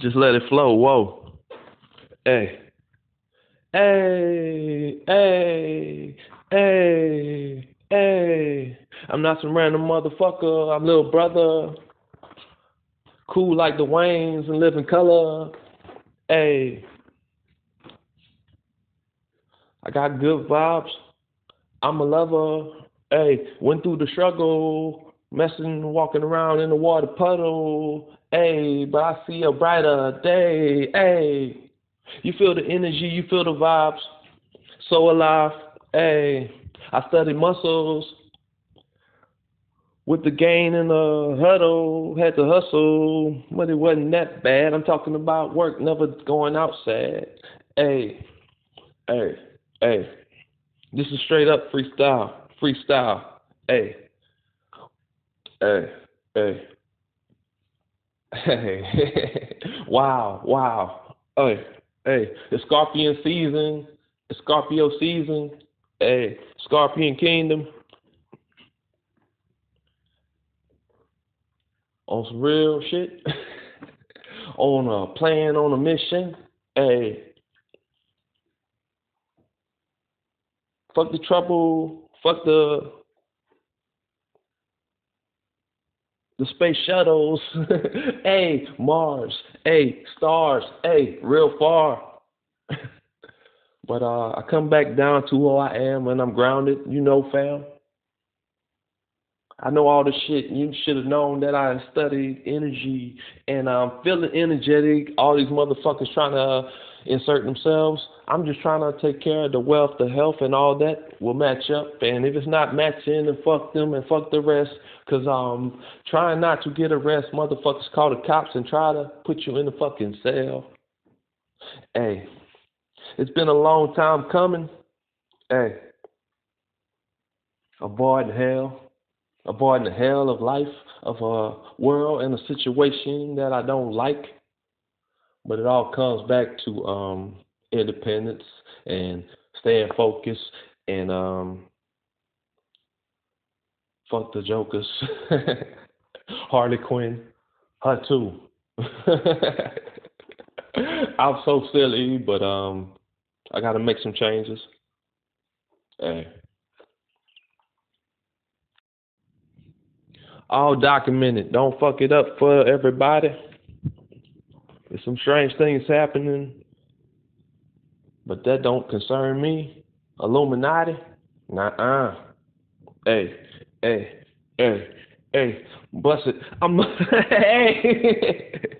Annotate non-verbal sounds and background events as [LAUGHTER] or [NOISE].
Just let it flow. Whoa. Hey. Hey. Hey. Hey. Hey. I'm not some random motherfucker. I'm little brother. Cool like the Waynes and live in color. Hey. I got good vibes. I'm a lover. Hey, went through the struggle, messing, walking around in the water puddle. Hey, but I see a brighter day. Hey, you feel the energy, you feel the vibes. So alive. Hey, I study muscles. With the gain in the huddle, had to hustle, but it wasn't that bad. I'm talking about work, never going outside. Hey, hey, hey. This is straight up freestyle. Freestyle. Hey. Hey. Hey. Hey. [LAUGHS] wow. Wow. Hey. Hey. It's Scorpion season. It's Scorpio season. Hey. Scorpion Kingdom. On some real shit. [LAUGHS] on a plan, on a mission. Hey. Fuck the trouble. Fuck the the space shuttles. [LAUGHS] hey, Mars. Hey, stars. Hey, real far. [LAUGHS] but uh, I come back down to who I am when I'm grounded. You know, fam. I know all the shit. You should have known that I studied energy and I'm feeling energetic. All these motherfuckers trying to insert themselves. I'm just trying to take care of the wealth, the health, and all that will match up. And if it's not matching, then fuck them and fuck the rest. Cause um, trying not to get arrested, motherfuckers call the cops and try to put you in the fucking cell. Hey, it's been a long time coming. Hey, avoiding hell, avoiding the hell of life, of a world and a situation that I don't like. But it all comes back to um, independence and staying focused and um, fuck the jokers. [LAUGHS] Harley Quinn, her too. [LAUGHS] I'm so silly, but um, I gotta make some changes. Hey. All documented. Don't fuck it up for everybody. Some strange things happening, but that don't concern me. Illuminati? Nah-uh. Hey, hey, hey, hey, bust it. I'm [LAUGHS] hey. [LAUGHS]